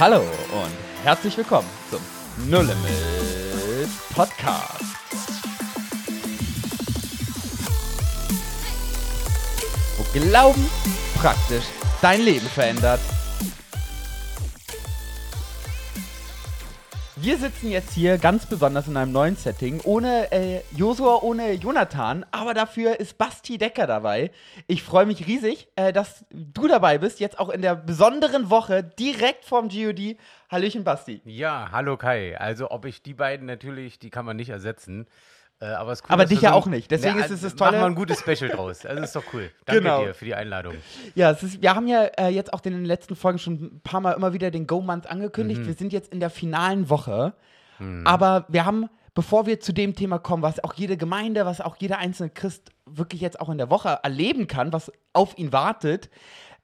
Hallo und herzlich willkommen zum No Limit Podcast. Wo Glauben praktisch dein Leben verändert. Wir sitzen jetzt hier ganz besonders in einem neuen Setting, ohne äh, Josua, ohne Jonathan, aber dafür ist Basti Decker dabei. Ich freue mich riesig, äh, dass du dabei bist, jetzt auch in der besonderen Woche direkt vom GOD. Hallöchen Basti. Ja, hallo Kai. Also ob ich die beiden natürlich, die kann man nicht ersetzen. Äh, aber cool, Aber dich ja so auch nicht. Deswegen Na, ist es das Machen wir Tolle. ein gutes Special draus. Also ist doch cool. Danke Genau. dir für die Einladung. Ja, ist, wir haben ja äh, jetzt auch in den letzten Folgen schon ein paar Mal immer wieder den Go-Month angekündigt. Wir sind jetzt in der finalen Woche. Aber wir haben, bevor wir zu dem Thema kommen, was auch jede Gemeinde, was auch jeder einzelne Christ wirklich jetzt auch in der Woche erleben kann, was auf ihn wartet,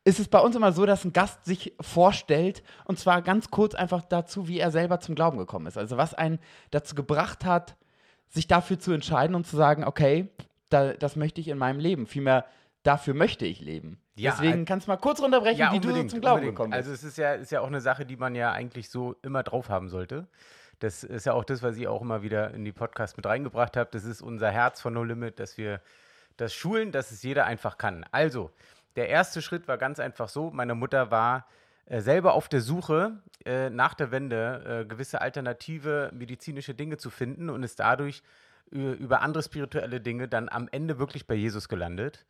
ist es bei uns immer so, dass ein Gast sich vorstellt und zwar ganz kurz einfach dazu, wie er selber zum Glauben gekommen ist. Also was einen dazu gebracht hat, sich dafür zu entscheiden und zu sagen, okay, da, das möchte ich in meinem Leben. Vielmehr, dafür möchte ich leben. Ja, Deswegen äh, kannst du mal kurz runterbrechen, Ja, wie du so zum Glauben unbedingt. gekommen bist. Also es ist ja, ist ja auch eine Sache, die man ja eigentlich so immer drauf haben sollte. Das ist ja auch das, was ich auch immer wieder in die Podcast mit reingebracht habe. Das ist unser Herz von No Limit, dass wir das schulen, dass es jeder einfach kann. Also, der erste Schritt war ganz einfach so. Meine Mutter war selber auf der Suche äh, nach der Wende, äh, gewisse alternative medizinische Dinge zu finden und ist dadurch ü- über andere spirituelle Dinge dann am Ende wirklich bei Jesus gelandet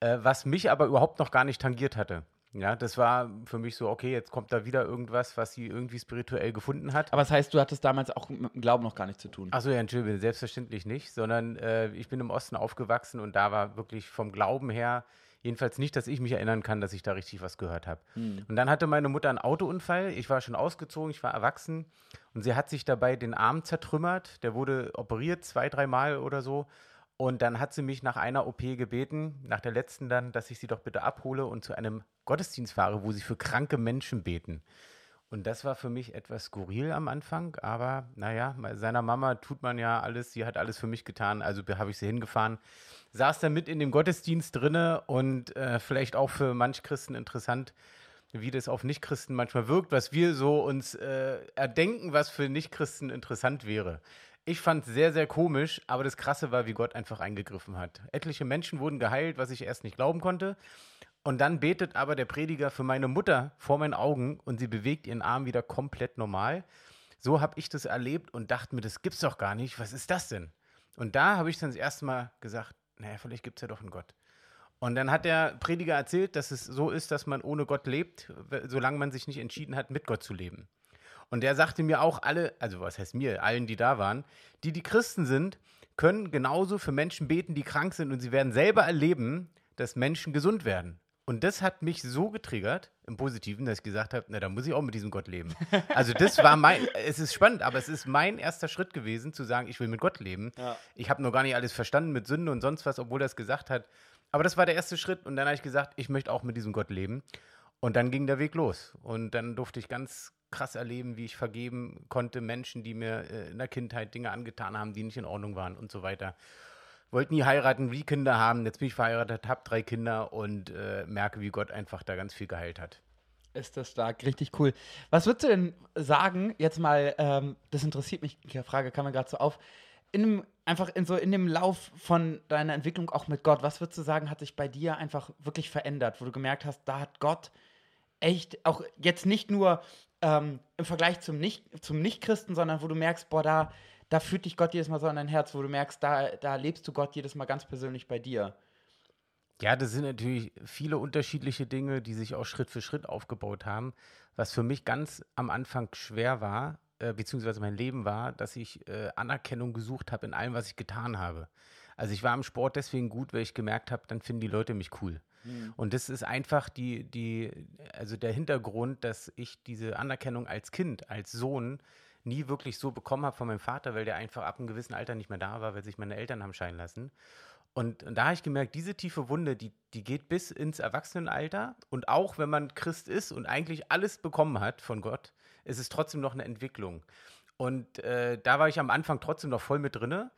äh, was mich aber überhaupt noch gar nicht tangiert hatte. Ja, das war für mich so, okay, jetzt kommt da wieder irgendwas, was sie irgendwie spirituell gefunden hat. Aber das heißt, du hattest damals auch mit dem Glauben noch gar nichts zu tun. Achso, ja, Entschuldigung, selbstverständlich nicht, sondern äh, ich bin im Osten aufgewachsen und da war wirklich vom Glauben her, jedenfalls nicht, dass ich mich erinnern kann, dass ich da richtig was gehört habe. Und dann hatte meine Mutter einen Autounfall, ich war schon ausgezogen, ich war erwachsen und sie hat sich dabei den Arm zertrümmert, der wurde operiert zwei, dreimal oder so. Und dann hat sie mich nach einer OP gebeten, nach der letzten dann, dass ich sie doch bitte abhole und zu einem Gottesdienst fahre, wo sie für kranke Menschen beten. Und das war für mich etwas skurril am Anfang, aber naja, seiner Mama tut man ja alles, sie hat alles für mich getan, also habe ich sie hingefahren. Saß da mit in dem Gottesdienst drinne und äh, vielleicht auch für manch Christen interessant, wie das auf Nichtchristen manchmal wirkt, was wir so uns äh, erdenken, was für Nichtchristen interessant wäre. Ich fand es sehr, sehr komisch, aber das Krasse war, wie Gott einfach eingegriffen hat. Etliche Menschen wurden geheilt, was ich erst nicht glauben konnte. Und dann betet aber der Prediger für meine Mutter vor meinen Augen und sie bewegt ihren Arm wieder komplett normal. So habe ich das erlebt und dachte mir, das gibt's doch gar nicht. Was ist das denn? Und da habe ich dann das erste Mal gesagt, naja, vielleicht gibt es ja doch einen Gott. Und dann hat der Prediger erzählt, dass es so ist, dass man ohne Gott lebt, solange man sich nicht entschieden hat, mit Gott zu leben. Und der sagte mir auch alle, also was heißt mir, allen, die da waren, die, die Christen sind, können genauso für Menschen beten, die krank sind und sie werden selber erleben, dass Menschen gesund werden. Und das hat mich so getriggert, im Positiven, dass ich gesagt habe, na, da muss ich auch mit diesem Gott leben. Also das war mein, es ist spannend, aber es ist mein erster Schritt gewesen, zu sagen, ich will mit Gott leben. Ich habe noch gar nicht alles verstanden mit Sünde und sonst was, obwohl er es gesagt hat. Aber das war der erste Schritt und dann habe ich gesagt, ich möchte auch mit diesem Gott leben. Und dann ging der Weg los. Und dann durfte ich ganz krass erleben, wie ich vergeben konnte Menschen, die mir äh, in der Kindheit Dinge angetan haben, die nicht in Ordnung waren und so weiter. Wollte nie heiraten, wie Kinder haben. Jetzt bin ich verheiratet, habe drei Kinder und äh, merke, wie Gott einfach da ganz viel geheilt hat. Ist das stark, richtig cool. Was würdest du denn sagen, jetzt mal, ähm, das interessiert mich, die Frage kam mir gerade so auf, in dem, einfach in so in dem Lauf von deiner Entwicklung auch mit Gott, was würdest du sagen, hat sich bei dir einfach wirklich verändert, wo du gemerkt hast, da hat Gott echt, auch jetzt nicht nur ähm, im Vergleich zum Nicht- zum Nicht-Christen, sondern wo du merkst, boah, da, da führt dich Gott jedes Mal so an dein Herz, wo du merkst, da, da lebst du Gott jedes Mal ganz persönlich bei dir. Ja, das sind natürlich viele unterschiedliche Dinge, die sich auch Schritt für Schritt aufgebaut haben. Was für mich ganz am Anfang schwer war, äh, beziehungsweise mein Leben war, dass ich äh, Anerkennung gesucht habe in allem, was ich getan habe. Also ich war im Sport deswegen gut, weil ich gemerkt habe, dann finden die Leute mich cool. Und das ist einfach die, die, also der Hintergrund, dass ich diese Anerkennung als Kind, als Sohn nie wirklich so bekommen habe von meinem Vater, weil der einfach ab einem gewissen Alter nicht mehr da war, weil sich meine Eltern haben scheiden lassen. Und, und da habe ich gemerkt, diese tiefe Wunde, die, die geht bis ins Erwachsenenalter. Und auch wenn man Christ ist und eigentlich alles bekommen hat von Gott, ist es trotzdem noch eine Entwicklung. Und äh, da war ich am Anfang trotzdem noch voll mit drinne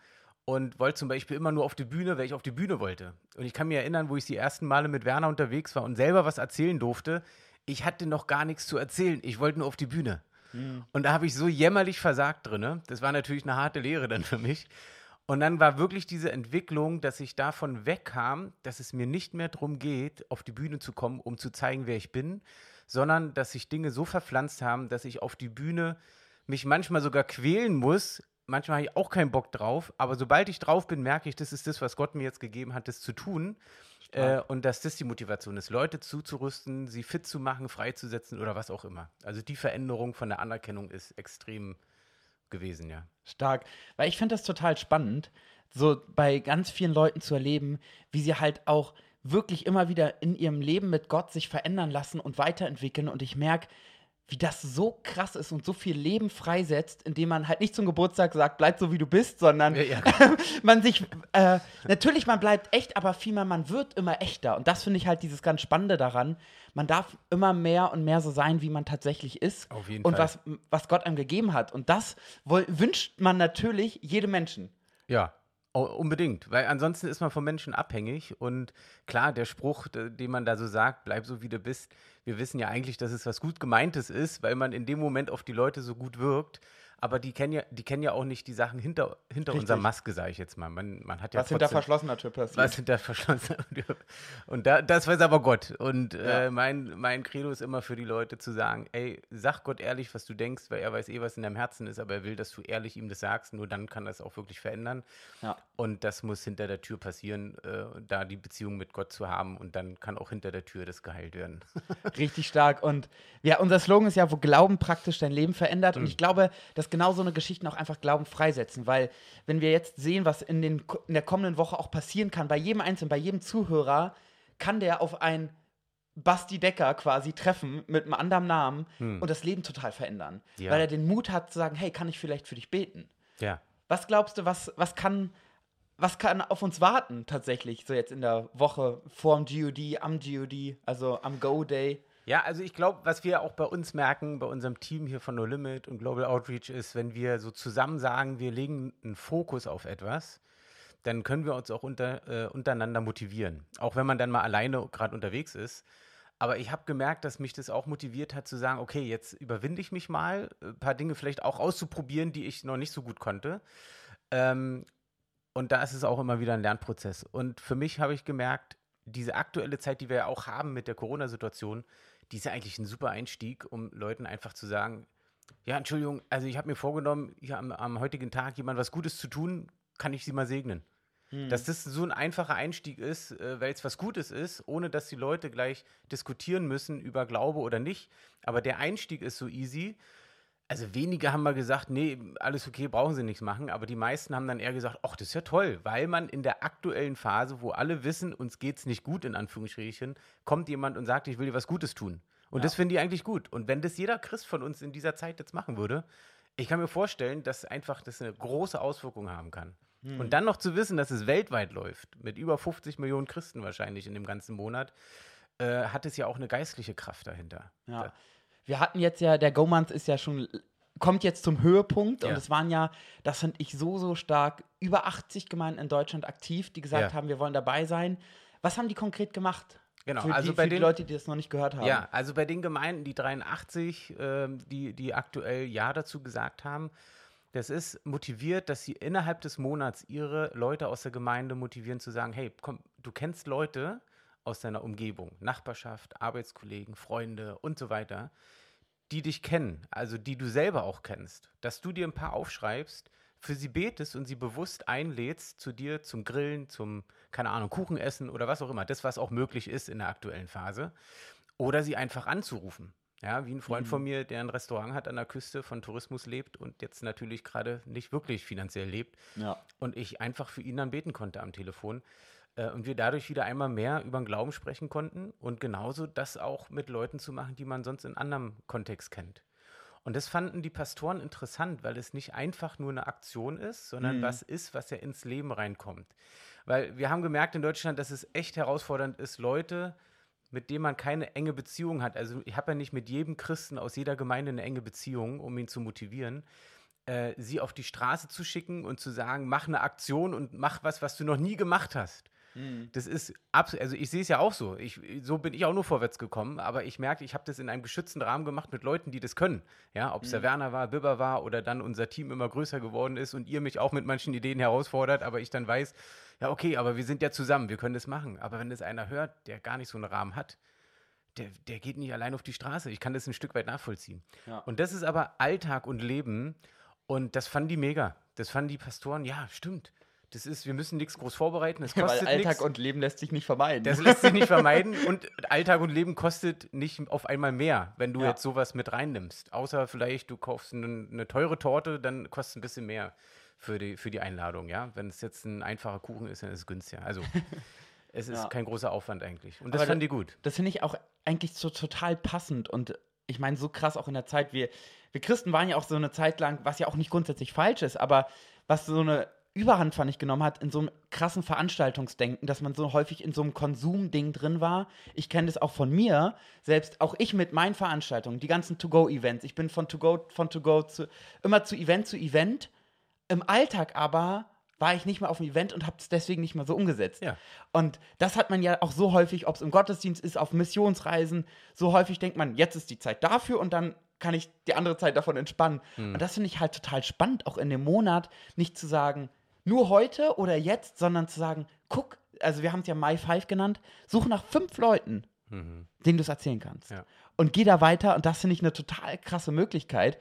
und wollte zum Beispiel immer nur auf die Bühne, weil ich auf die Bühne wollte. Und ich kann mich erinnern, wo ich die ersten Male mit Werner unterwegs war und selber was erzählen durfte. ich hatte noch gar nichts zu erzählen. Ich wollte nur auf die Bühne. Mhm. Und da habe ich so jämmerlich versagt drin. Das war natürlich eine harte Lehre dann für mich. Und dann war wirklich diese Entwicklung, dass ich davon wegkam, dass es mir nicht mehr darum geht, auf die Bühne zu kommen, um zu zeigen, wer ich bin, sondern dass sich Dinge so verpflanzt haben, dass ich auf die Bühne mich manchmal sogar quälen muss. Manchmal habe ich auch keinen Bock drauf, aber sobald ich drauf bin, merke ich, das ist das, was Gott mir jetzt gegeben hat, das zu tun. Äh, und dass das die Motivation ist, Leute zuzurüsten, sie fit zu machen, freizusetzen oder was auch immer. Also die Veränderung von der Anerkennung ist extrem gewesen, ja. Stark. Weil ich finde das total spannend, so bei ganz vielen Leuten zu erleben, wie sie halt auch wirklich immer wieder in ihrem Leben mit Gott sich verändern lassen und weiterentwickeln. Und ich merke, wie das so krass ist und so viel Leben freisetzt, indem man halt nicht zum Geburtstag sagt, bleib so wie du bist, sondern ja, ja. man sich, äh, natürlich, man bleibt echt, aber vielmehr, man wird immer echter. Und das finde ich halt dieses ganz Spannende daran. Man darf immer mehr und mehr so sein, wie man tatsächlich ist. Auf jeden und Fall. was, was Gott einem gegeben hat. Und das wünscht man natürlich jedem Menschen. Ja, Oh, unbedingt, weil ansonsten ist man vom Menschen abhängig und klar, der Spruch, den man da so sagt, bleib so wie du bist, wir wissen ja eigentlich, dass es was gut gemeintes ist, weil man in dem Moment auf die Leute so gut wirkt aber die kennen ja, die kennen ja auch nicht die Sachen hinter, hinter unserer Maske, sage ich jetzt mal. Man, man hat ja was hinter verschlossener Tür passiert. Was hinter verschlossener Tür. Und da, das weiß aber Gott. Und ja. äh, mein, mein Credo ist immer für die Leute zu sagen, ey, sag Gott ehrlich, was du denkst, weil er weiß eh, was in deinem Herzen ist, aber er will, dass du ehrlich ihm das sagst. Nur dann kann das auch wirklich verändern. Ja. Und das muss hinter der Tür passieren, äh, da die Beziehung mit Gott zu haben. Und dann kann auch hinter der Tür das geheilt werden. Richtig stark. Und ja, unser Slogan ist ja, wo Glauben praktisch dein Leben verändert. Und mhm. ich glaube, dass genau so eine Geschichte auch einfach Glauben freisetzen, weil wenn wir jetzt sehen, was in, den, in der kommenden Woche auch passieren kann, bei jedem Einzelnen, bei jedem Zuhörer, kann der auf ein Basti Decker quasi treffen mit einem anderen Namen hm. und das Leben total verändern. Ja. Weil er den Mut hat zu sagen, hey, kann ich vielleicht für dich beten? Ja. Was glaubst du, was, was kann was kann auf uns warten tatsächlich so jetzt in der Woche vorm GOD, am GOD, also am Go Day? Ja, also ich glaube, was wir auch bei uns merken, bei unserem Team hier von No Limit und Global Outreach ist, wenn wir so zusammen sagen, wir legen einen Fokus auf etwas, dann können wir uns auch unter, äh, untereinander motivieren. Auch wenn man dann mal alleine gerade unterwegs ist. Aber ich habe gemerkt, dass mich das auch motiviert hat zu sagen, okay, jetzt überwinde ich mich mal, ein paar Dinge vielleicht auch auszuprobieren, die ich noch nicht so gut konnte. Ähm, und da ist es auch immer wieder ein Lernprozess. Und für mich habe ich gemerkt, diese aktuelle Zeit, die wir ja auch haben mit der Corona-Situation, die ist ja eigentlich ein super Einstieg, um Leuten einfach zu sagen, ja, Entschuldigung, also ich habe mir vorgenommen, hier am, am, heutigen Tag jemand was Gutes zu tun, kann ich sie mal segnen. Hm. Dass das so ein einfacher Einstieg ist, äh, weil es was Gutes ist, ohne dass die Leute gleich diskutieren müssen über Glaube oder nicht. Aber der Einstieg ist so easy also wenige haben mal gesagt, nee, alles okay, brauchen sie nichts machen, aber die meisten haben dann eher gesagt, ach, das ist ja toll, weil man in der aktuellen Phase, wo alle wissen, uns geht es nicht gut, in Anführungsstrichen, kommt jemand und sagt, ich will dir was Gutes tun. Und ja. das finde ich eigentlich gut. Und wenn das jeder Christ von uns in dieser Zeit jetzt machen würde, ich kann mir vorstellen, dass einfach das eine große Auswirkung haben kann. Hm. Und dann noch zu wissen, dass es weltweit läuft, mit über 50 Millionen Christen wahrscheinlich in dem ganzen Monat, äh, hat es ja auch eine geistliche Kraft dahinter. Ja. Da, wir hatten jetzt ja, der Go-Month ist ja schon, kommt jetzt zum Höhepunkt ja. und es waren ja, das finde ich so, so stark, über 80 Gemeinden in Deutschland aktiv, die gesagt ja. haben, wir wollen dabei sein. Was haben die konkret gemacht? Genau, für also die, bei den die Leute, die das noch nicht gehört haben. Ja, also bei den Gemeinden, die 83, äh, die, die aktuell Ja dazu gesagt haben, das ist motiviert, dass sie innerhalb des Monats ihre Leute aus der Gemeinde motivieren zu sagen, hey, komm, du kennst Leute, aus deiner Umgebung, Nachbarschaft, Arbeitskollegen, Freunde und so weiter, die dich kennen, also die du selber auch kennst, dass du dir ein paar aufschreibst, für sie betest und sie bewusst einlädst zu dir zum Grillen, zum, keine Ahnung, Kuchen essen oder was auch immer, das, was auch möglich ist in der aktuellen Phase, oder sie einfach anzurufen. Ja, wie ein Freund mhm. von mir, der ein Restaurant hat an der Küste, von Tourismus lebt und jetzt natürlich gerade nicht wirklich finanziell lebt. Ja. Und ich einfach für ihn dann beten konnte am Telefon. Äh, und wir dadurch wieder einmal mehr über den Glauben sprechen konnten und genauso das auch mit Leuten zu machen, die man sonst in anderem Kontext kennt. Und das fanden die Pastoren interessant, weil es nicht einfach nur eine Aktion ist, sondern mhm. was ist, was ja ins Leben reinkommt. Weil wir haben gemerkt in Deutschland, dass es echt herausfordernd ist, Leute, mit denen man keine enge Beziehung hat. Also ich habe ja nicht mit jedem Christen aus jeder Gemeinde eine enge Beziehung, um ihn zu motivieren. Äh, sie auf die Straße zu schicken und zu sagen, mach eine Aktion und mach was, was du noch nie gemacht hast Mhm. Das ist absolut, also ich sehe es ja auch so. Ich, so bin ich auch nur vorwärts gekommen, aber ich merke, ich habe das in einem geschützten Rahmen gemacht mit Leuten, die das können. Ja, ob es mhm. der Werner war, Bibber war oder dann unser Team immer größer geworden ist und ihr mich auch mit manchen Ideen herausfordert, aber ich dann weiß, ja, okay, aber wir sind ja zusammen, wir können das machen. Aber wenn das einer hört, der gar nicht so einen Rahmen hat, der, der geht nicht allein auf die Straße. Ich kann das ein Stück weit nachvollziehen. Ja. Und das ist aber Alltag und Leben. Und das fanden die mega. Das fanden die Pastoren, ja, stimmt. Das ist, wir müssen nichts groß vorbereiten. Das kostet Weil Alltag nix. und Leben lässt sich nicht vermeiden. Das lässt sich nicht vermeiden und Alltag und Leben kostet nicht auf einmal mehr, wenn du ja. jetzt sowas mit reinnimmst. Außer vielleicht du kaufst eine, eine teure Torte, dann kostet es ein bisschen mehr für die, für die Einladung, ja. Wenn es jetzt ein einfacher Kuchen ist, dann ist es günstiger. Also es ist ja. kein großer Aufwand eigentlich. Und das fand die gut. Das finde ich auch eigentlich so total passend und ich meine, so krass auch in der Zeit, wir, wir Christen waren ja auch so eine Zeit lang, was ja auch nicht grundsätzlich falsch ist, aber was so eine Überhand, fand ich, genommen hat in so einem krassen Veranstaltungsdenken, dass man so häufig in so einem Konsumding drin war. Ich kenne das auch von mir, selbst auch ich mit meinen Veranstaltungen, die ganzen To-Go-Events. Ich bin von To-Go, von To-Go zu, immer zu Event zu Event. Im Alltag aber war ich nicht mehr auf dem Event und habe es deswegen nicht mehr so umgesetzt. Ja. Und das hat man ja auch so häufig, ob es im Gottesdienst ist, auf Missionsreisen, so häufig denkt man, jetzt ist die Zeit dafür und dann kann ich die andere Zeit davon entspannen. Hm. Und das finde ich halt total spannend, auch in dem Monat nicht zu sagen, nur heute oder jetzt, sondern zu sagen, guck, also wir haben es ja My Five genannt, such nach fünf Leuten, mhm. denen du es erzählen kannst. Ja. Und geh da weiter und das finde ich eine total krasse Möglichkeit.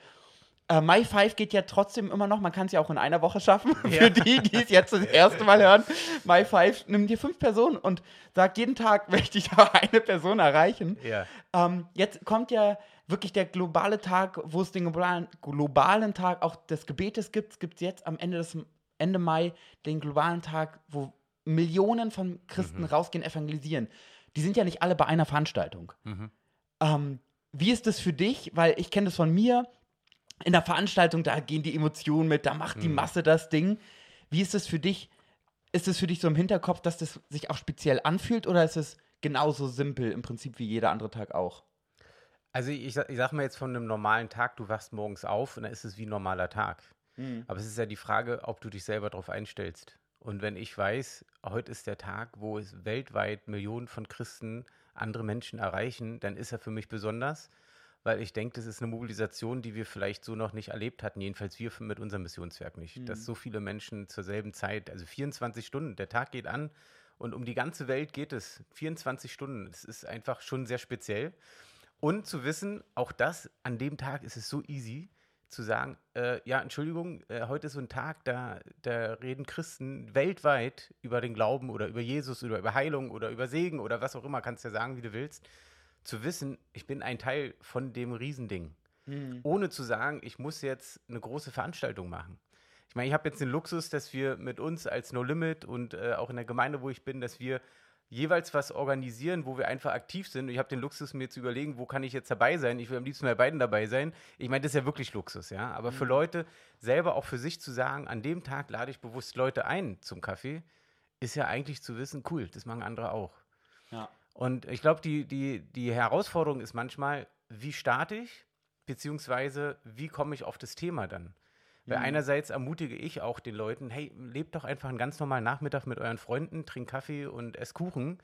Äh, My Five geht ja trotzdem immer noch, man kann es ja auch in einer Woche schaffen, ja. für die, die es jetzt das erste Mal hören. My Five, nimm dir fünf Personen und sag jeden Tag, möchte ich da eine Person erreichen. Ja. Ähm, jetzt kommt ja wirklich der globale Tag, wo es den globalen, globalen Tag auch des Gebetes gibt. Es gibt jetzt am Ende des Ende Mai den globalen Tag, wo Millionen von Christen mhm. rausgehen, evangelisieren. Die sind ja nicht alle bei einer Veranstaltung. Mhm. Ähm, wie ist das für dich? Weil ich kenne das von mir. In der Veranstaltung, da gehen die Emotionen mit, da macht mhm. die Masse das Ding. Wie ist das für dich? Ist es für dich so im Hinterkopf, dass das sich auch speziell anfühlt oder ist es genauso simpel im Prinzip wie jeder andere Tag auch? Also ich, ich sag mal jetzt von einem normalen Tag, du wachst morgens auf und dann ist es wie ein normaler Tag. Mhm. Aber es ist ja die Frage, ob du dich selber darauf einstellst. Und wenn ich weiß, heute ist der Tag, wo es weltweit Millionen von Christen andere Menschen erreichen, dann ist er für mich besonders, weil ich denke, das ist eine Mobilisation, die wir vielleicht so noch nicht erlebt hatten, jedenfalls wir mit unserem Missionswerk nicht. Mhm. Dass so viele Menschen zur selben Zeit, also 24 Stunden, der Tag geht an und um die ganze Welt geht es. 24 Stunden, das ist einfach schon sehr speziell. Und zu wissen, auch das, an dem Tag ist es so easy, zu sagen, äh, ja, Entschuldigung, äh, heute ist so ein Tag, da, da reden Christen weltweit über den Glauben oder über Jesus oder über Heilung oder über Segen oder was auch immer, kannst ja sagen, wie du willst, zu wissen, ich bin ein Teil von dem Riesending. Mhm. Ohne zu sagen, ich muss jetzt eine große Veranstaltung machen. Ich meine, ich habe jetzt den Luxus, dass wir mit uns als No Limit und äh, auch in der Gemeinde, wo ich bin, dass wir jeweils was organisieren, wo wir einfach aktiv sind. ich habe den Luxus, mir zu überlegen, wo kann ich jetzt dabei sein. Ich will am liebsten bei beiden dabei sein. Ich meine, das ist ja wirklich Luxus, ja. Aber mhm. für Leute selber auch für sich zu sagen, an dem Tag lade ich bewusst Leute ein zum Kaffee, ist ja eigentlich zu wissen, cool, das machen andere auch. Ja. Und ich glaube, die, die, die Herausforderung ist manchmal, wie starte ich, beziehungsweise wie komme ich auf das Thema dann? Weil mhm. einerseits ermutige ich auch den Leuten, hey, lebt doch einfach einen ganz normalen Nachmittag mit euren Freunden, trinkt Kaffee und esst Kuchen.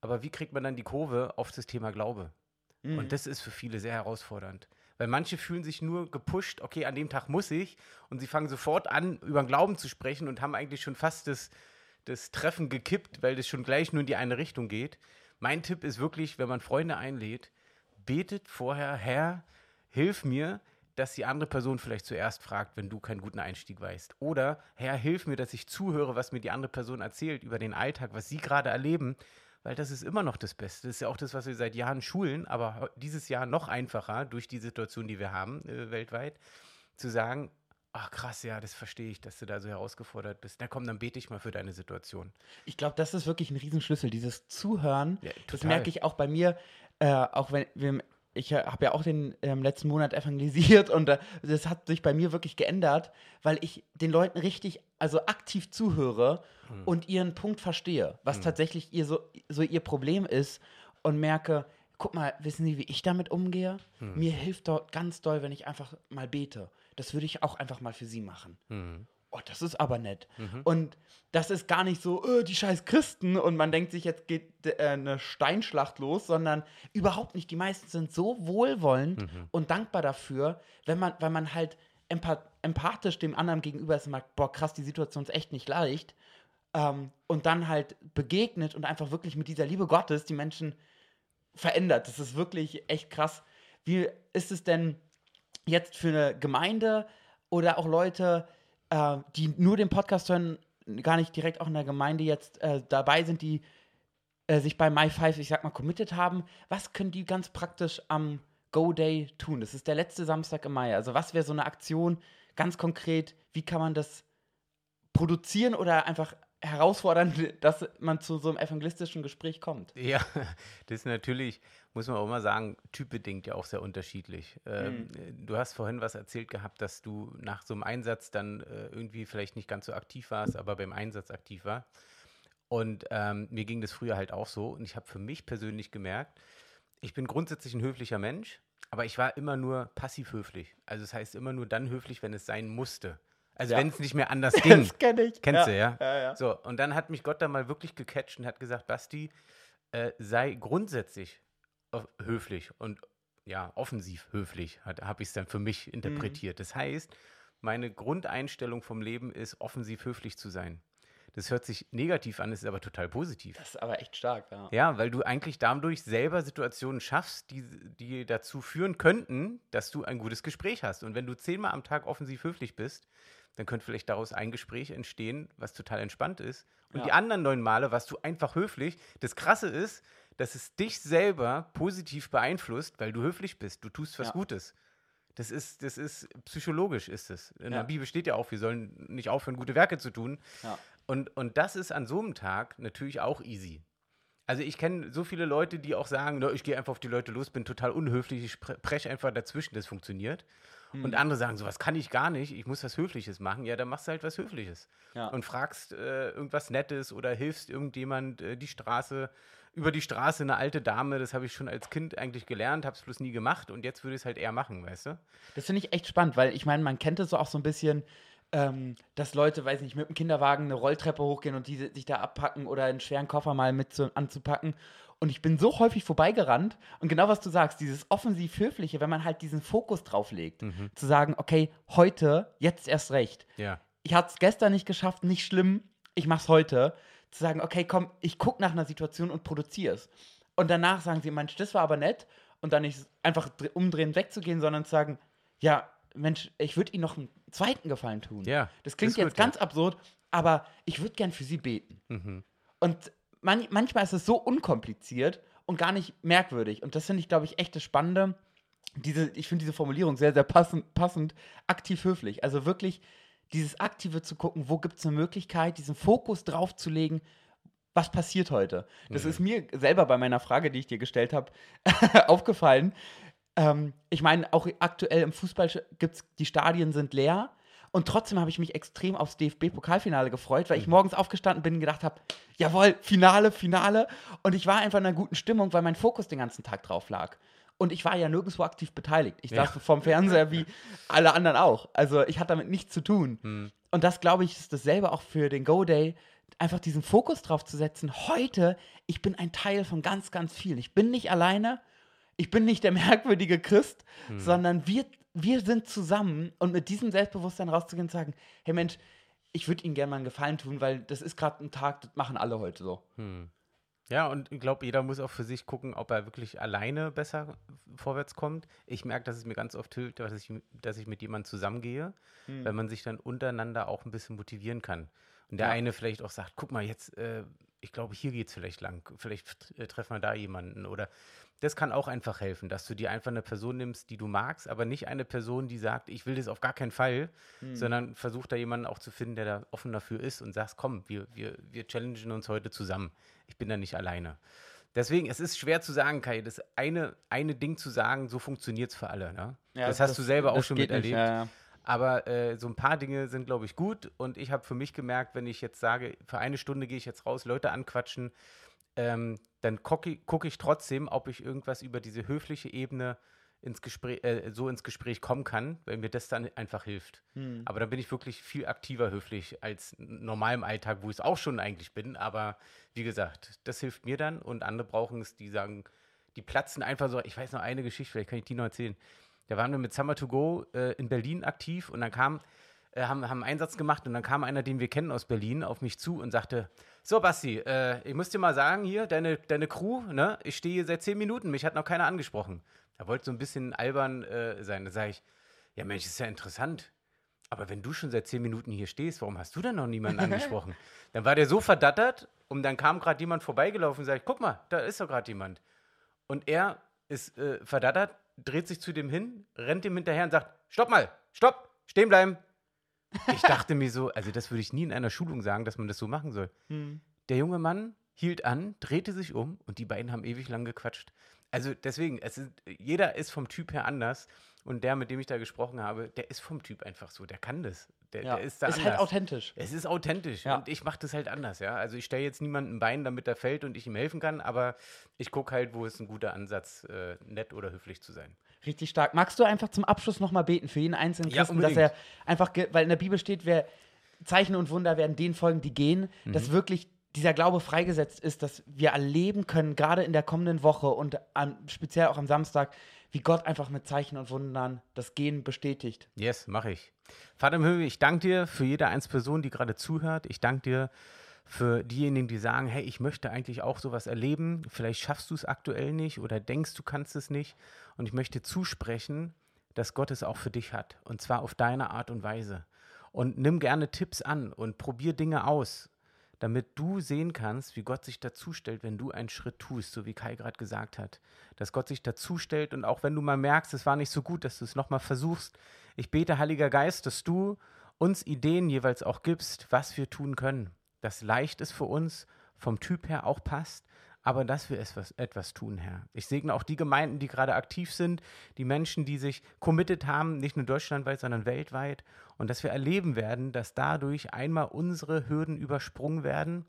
Aber wie kriegt man dann die Kurve auf das Thema Glaube? Mhm. Und das ist für viele sehr herausfordernd. Weil manche fühlen sich nur gepusht, okay, an dem Tag muss ich. Und sie fangen sofort an, über den Glauben zu sprechen und haben eigentlich schon fast das, das Treffen gekippt, weil das schon gleich nur in die eine Richtung geht. Mein Tipp ist wirklich, wenn man Freunde einlädt, betet vorher, Herr, hilf mir, dass die andere Person vielleicht zuerst fragt, wenn du keinen guten Einstieg weißt. Oder, Herr, hilf mir, dass ich zuhöre, was mir die andere Person erzählt über den Alltag, was sie gerade erleben, weil das ist immer noch das Beste. Das ist ja auch das, was wir seit Jahren schulen, aber dieses Jahr noch einfacher durch die Situation, die wir haben äh, weltweit, zu sagen, Ach krass, ja, das verstehe ich, dass du da so herausgefordert bist. Na komm, dann bete ich mal für deine Situation. Ich glaube, das ist wirklich ein Riesenschlüssel, dieses Zuhören. Ja, das merke ich auch bei mir, äh, auch wenn wir ich habe ja auch den ähm, letzten Monat evangelisiert und äh, das hat sich bei mir wirklich geändert, weil ich den Leuten richtig, also aktiv zuhöre hm. und ihren Punkt verstehe, was hm. tatsächlich ihr so, so ihr Problem ist und merke, guck mal, wissen Sie, wie ich damit umgehe? Hm. Mir hilft dort ganz doll, wenn ich einfach mal bete. Das würde ich auch einfach mal für Sie machen. Oh, das ist aber nett. Mhm. Und das ist gar nicht so, oh, die scheiß Christen und man denkt sich, jetzt geht äh, eine Steinschlacht los, sondern überhaupt nicht. Die meisten sind so wohlwollend mhm. und dankbar dafür, wenn man, weil man halt empath empathisch dem anderen gegenüber ist und sagt, boah, krass, die Situation ist echt nicht leicht. Ähm, und dann halt begegnet und einfach wirklich mit dieser Liebe Gottes die Menschen verändert. Das ist wirklich echt krass. Wie ist es denn jetzt für eine Gemeinde oder auch Leute, äh, die nur den Podcast hören, gar nicht direkt auch in der Gemeinde jetzt äh, dabei sind, die äh, sich bei My5, ich sag mal, committed haben, was können die ganz praktisch am Go Day tun? Das ist der letzte Samstag im Mai. Also was wäre so eine Aktion ganz konkret? Wie kann man das produzieren oder einfach herausfordern, dass man zu so einem evangelistischen Gespräch kommt? Ja, das ist natürlich, muss man auch mal sagen, typbedingt ja auch sehr unterschiedlich. Ähm, mhm. Du hast vorhin was erzählt gehabt, dass du nach so einem Einsatz dann äh, irgendwie vielleicht nicht ganz so aktiv warst, aber beim Einsatz aktiv war. Und ähm, mir ging das früher halt auch so. Und ich habe für mich persönlich gemerkt, ich bin grundsätzlich ein höflicher Mensch, aber ich war immer nur passiv höflich. Also das heißt immer nur dann höflich, wenn es sein musste. Also ja. wenn es nicht mehr anders ging. Das kenne ich. Kennst ja. du, ja? Ja, ja? So, und dann hat mich Gott da mal wirklich gecatcht und hat gesagt, Basti, äh, sei grundsätzlich höflich und ja, offensiv höflich, habe ich es dann für mich interpretiert. Mhm. Das heißt, meine Grundeinstellung vom Leben ist, offensiv höflich zu sein. Das hört sich negativ an, ist aber total positiv. Das ist aber echt stark, ja. Ja, weil du eigentlich dadurch selber Situationen schaffst, die, die dazu führen könnten, dass du ein gutes Gespräch hast. Und wenn du zehnmal am Tag offensiv höflich bist, dann könnte vielleicht daraus ein Gespräch entstehen, was total entspannt ist. Und ja. die anderen neun Male warst du einfach höflich. Das Krasse ist, dass es dich selber positiv beeinflusst, weil du höflich bist. Du tust was ja. Gutes. Das ist, das ist psychologisch ist es. In ja. der Bibel steht ja auch, wir sollen nicht aufhören, gute Werke zu tun. Ja. Und, und das ist an so einem Tag natürlich auch easy. Also ich kenne so viele Leute, die auch sagen, ich gehe einfach auf die Leute los, bin total unhöflich, ich breche einfach dazwischen, das funktioniert. Mhm. Und andere sagen, sowas kann ich gar nicht, ich muss was Höfliches machen. Ja, dann machst du halt was Höfliches. Ja. Und fragst äh, irgendwas Nettes oder hilfst irgendjemand äh, die Straße, über die Straße eine alte Dame, das habe ich schon als Kind eigentlich gelernt, habe es bloß nie gemacht und jetzt würde ich es halt eher machen, weißt du? Das finde ich echt spannend, weil ich meine, man kennt es so auch so ein bisschen, ähm, dass Leute, weiß nicht, mit dem Kinderwagen eine Rolltreppe hochgehen und die sich da abpacken oder einen schweren Koffer mal mit zu, anzupacken. Und ich bin so häufig vorbeigerannt und genau was du sagst, dieses offensiv Höfliche, wenn man halt diesen Fokus drauf legt, mhm. zu sagen, okay, heute, jetzt erst recht. Ja. Ich hatte es gestern nicht geschafft, nicht schlimm, ich mach's heute. Zu sagen, okay, komm, ich gucke nach einer Situation und produziere es. Und danach sagen sie, Mensch, das war aber nett. Und dann nicht einfach umdrehen, wegzugehen, sondern zu sagen, ja, Mensch, ich würde Ihnen noch einen zweiten Gefallen tun. Ja. Das klingt jetzt gut, ganz ja. absurd, aber ich würde gern für Sie beten. Mhm. Und man, manchmal ist es so unkompliziert und gar nicht merkwürdig. Und das finde ich, glaube ich, echt das Spannende. Diese, ich finde diese Formulierung sehr, sehr passend, passend, aktiv höflich. Also wirklich dieses Aktive zu gucken, wo gibt es eine Möglichkeit, diesen Fokus drauf zu legen, was passiert heute. Das mhm. ist mir selber bei meiner Frage, die ich dir gestellt habe, aufgefallen. Ähm, ich meine, auch aktuell im Fußball gibt's, die Stadien sind leer. Und trotzdem habe ich mich extrem aufs DFB-Pokalfinale gefreut, weil ich mhm. morgens aufgestanden bin und gedacht habe, jawohl, Finale, Finale. Und ich war einfach in einer guten Stimmung, weil mein Fokus den ganzen Tag drauf lag. Und ich war ja nirgendwo aktiv beteiligt. Ich ja. saß vorm Fernseher wie alle anderen auch. Also ich hatte damit nichts zu tun. Mhm. Und das, glaube ich, ist dasselbe auch für den Go-Day, einfach diesen Fokus drauf zu setzen. Heute, ich bin ein Teil von ganz, ganz viel. Ich bin nicht alleine. Ich bin nicht der merkwürdige Christ, mhm. sondern wir wir sind zusammen und mit diesem Selbstbewusstsein rauszugehen und sagen, hey Mensch, ich würde Ihnen gerne mal einen Gefallen tun, weil das ist gerade ein Tag, das machen alle heute so. Hm. Ja, und ich glaube, jeder muss auch für sich gucken, ob er wirklich alleine besser vorwärts kommt. Ich merke, dass es mir ganz oft hilft, dass ich, dass ich mit jemandem zusammengehe, hm. weil man sich dann untereinander auch ein bisschen motivieren kann. Und der ja. eine vielleicht auch sagt, guck mal, jetzt, äh, ich glaube, hier geht es vielleicht lang, vielleicht äh, treffen wir da jemanden oder das kann auch einfach helfen, dass du dir einfach eine Person nimmst, die du magst, aber nicht eine Person, die sagt, ich will das auf gar keinen Fall, mhm. sondern versuch da jemanden auch zu finden, der da offen dafür ist und sagst, komm, wir, wir, wir challengen uns heute zusammen. Ich bin da nicht alleine. Deswegen, es ist schwer zu sagen, Kai, das eine, eine Ding zu sagen, so funktioniert es für alle. Ne? Ja, das hast das, du selber auch schon miterlebt. Nicht, ja, ja. Aber äh, so ein paar Dinge sind, glaube ich, gut. Und ich habe für mich gemerkt, wenn ich jetzt sage, für eine Stunde gehe ich jetzt raus, Leute anquatschen, ähm, dann gucke guck ich trotzdem, ob ich irgendwas über diese höfliche Ebene ins Gespräch, äh, so ins Gespräch kommen kann, weil mir das dann einfach hilft. Hm. Aber dann bin ich wirklich viel aktiver höflich als normal im Alltag, wo ich es auch schon eigentlich bin. Aber wie gesagt, das hilft mir dann und andere brauchen es, die sagen, die platzen einfach so. Ich weiß noch eine Geschichte, vielleicht kann ich die noch erzählen. Da waren wir mit Summer to Go äh, in Berlin aktiv und dann kam, äh, haben, haben einen Einsatz gemacht und dann kam einer, den wir kennen aus Berlin, auf mich zu und sagte: So, Basti, äh, ich muss dir mal sagen, hier, deine, deine Crew, ne, ich stehe hier seit zehn Minuten, mich hat noch keiner angesprochen. Er wollte so ein bisschen albern äh, sein. Da sage ich, ja Mensch, ist ja interessant. Aber wenn du schon seit zehn Minuten hier stehst, warum hast du denn noch niemanden angesprochen? dann war der so verdattert und dann kam gerade jemand vorbeigelaufen und sagt, guck mal, da ist doch gerade jemand. Und er ist äh, verdattert, dreht sich zu dem hin, rennt ihm hinterher und sagt, stopp mal, stopp, stehen bleiben. Ich dachte mir so, also das würde ich nie in einer Schulung sagen, dass man das so machen soll. Hm. Der junge Mann hielt an, drehte sich um und die beiden haben ewig lang gequatscht. Also deswegen, es ist, jeder ist vom Typ her anders. Und der, mit dem ich da gesprochen habe, der ist vom Typ einfach so. Der kann das. Der, ja. der ist da ist halt anders. halt authentisch. Es ist authentisch. Ja. Und ich mache das halt anders, ja. Also ich stelle jetzt niemanden ein Bein, damit er fällt und ich ihm helfen kann, aber ich gucke halt, wo ist ein guter Ansatz, äh, nett oder höflich zu sein. Richtig stark. Magst du einfach zum Abschluss nochmal beten für jeden einzelnen Christen, ja, dass er einfach, weil in der Bibel steht, wer Zeichen und Wunder werden denen folgen, die gehen, mhm. dass wirklich dieser Glaube freigesetzt ist, dass wir erleben können, gerade in der kommenden Woche und an, speziell auch am Samstag, wie Gott einfach mit Zeichen und Wundern das Gehen bestätigt. Yes, mache ich. Vater im Himmel, ich danke dir für jede einzelne Person, die gerade zuhört. Ich danke dir für diejenigen, die sagen, hey, ich möchte eigentlich auch sowas erleben. Vielleicht schaffst du es aktuell nicht oder denkst, du kannst es nicht. Und ich möchte zusprechen, dass Gott es auch für dich hat. Und zwar auf deine Art und Weise. Und nimm gerne Tipps an und probier Dinge aus damit du sehen kannst, wie Gott sich dazustellt, wenn du einen Schritt tust, so wie Kai gerade gesagt hat. Dass Gott sich dazustellt und auch wenn du mal merkst, es war nicht so gut, dass du es nochmal versuchst. Ich bete, Heiliger Geist, dass du uns Ideen jeweils auch gibst, was wir tun können. Das leicht ist für uns, vom Typ her auch passt, aber dass wir etwas, etwas tun, Herr. Ich segne auch die Gemeinden, die gerade aktiv sind, die Menschen, die sich committed haben, nicht nur deutschlandweit, sondern weltweit. Und dass wir erleben werden, dass dadurch einmal unsere Hürden übersprungen werden.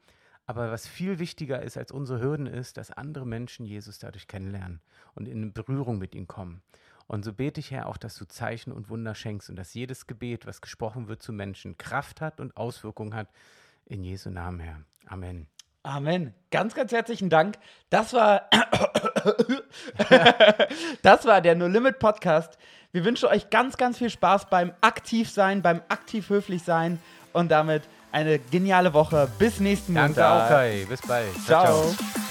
Aber was viel wichtiger ist als unsere Hürden ist, dass andere Menschen Jesus dadurch kennenlernen und in Berührung mit ihm kommen. Und so bete ich, Herr, auch, dass du Zeichen und Wunder schenkst und dass jedes Gebet, was gesprochen wird zu Menschen, Kraft hat und Auswirkungen hat. In Jesu Namen, Herr. Amen. Amen. Ganz, ganz herzlichen Dank. Das war, das war der No Limit Podcast. Wir wünschen euch ganz, ganz viel Spaß beim Aktivsein, beim aktiv höflich sein und damit eine geniale Woche. Bis nächsten Montag. Danke auch, Kai. Bis bald. ciao. ciao. ciao.